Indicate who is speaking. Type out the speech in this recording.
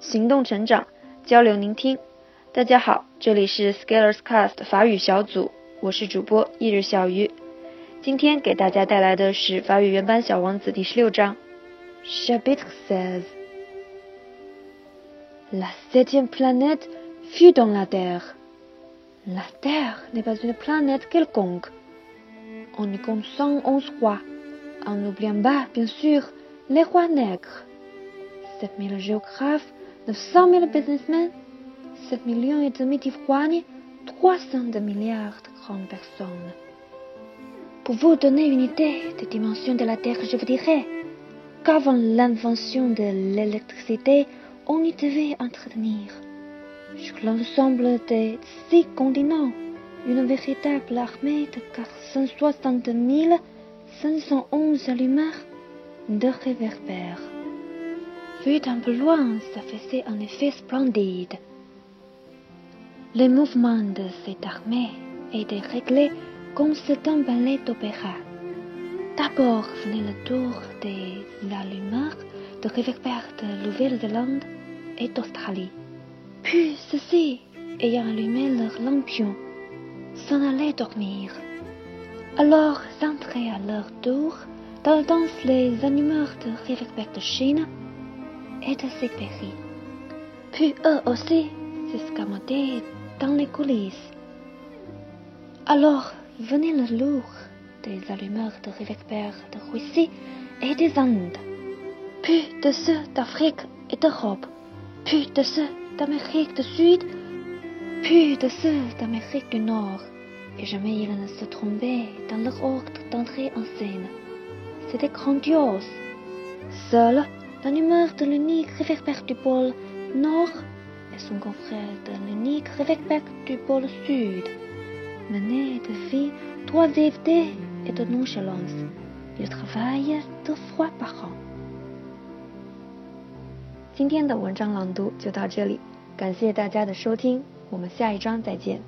Speaker 1: 行动成长，交流聆听。大家好，这里是 Scalers Cast 法语小组，我是主播一日小鱼。今天给大家带来的是法语原版小王子第十六章。Chapitre seize. La septième planète fut dans la Terre. La Terre n'est pas une planète quelconque. On y compte 111 rois, en n'oubliant pas, bien sûr, les rois nègres. 7000 géographes, 900 000 businessmen, 7 millions et demi d'ivrognes, 302 milliards de grandes personnes. Pour vous donner une idée des dimensions de la Terre, je vous dirais qu'avant l'invention de l'électricité, on y devait entretenir, sur l'ensemble des six continents, une véritable armée de 460 511 allumeurs de réverbères. Vu d'un peu loin, ça faisait un effet splendide. Les mouvements de cette armée étaient réglés comme c'est un ballet d'opéra. D'abord venait le tour des allumeurs de réverbères de Nouvelle-Zélande et d'Australie. Puis ceux-ci, ayant allumé leurs lampions, s'en allaient dormir. Alors s'entraient à leur tour dans la danse les allumeurs de réverbères de Chine et de. Puis eux aussi s'escamotaient dans les coulisses. Alors venait le lourd des allumeurs de réverbères de Russie et des Indes, puis de ceux d'Afrique et d'Europe, puis de ceux d'Amérique du Sud, puis de ceux d'Amérique du Nord, et jamais ils ne se trompaient dans leur ordre d'entrée en scène. C'était grandiose Seul l'allumeur de l'unique réverbère du pôle Nord et son confrère de l'unique réverbère du pôle Sud menaient de vie d'oisiveté et de nonchalance. Ils travaillent deux fois par an. 今天的文章朗读就到这里，感谢大家的收听，我们下一章再见。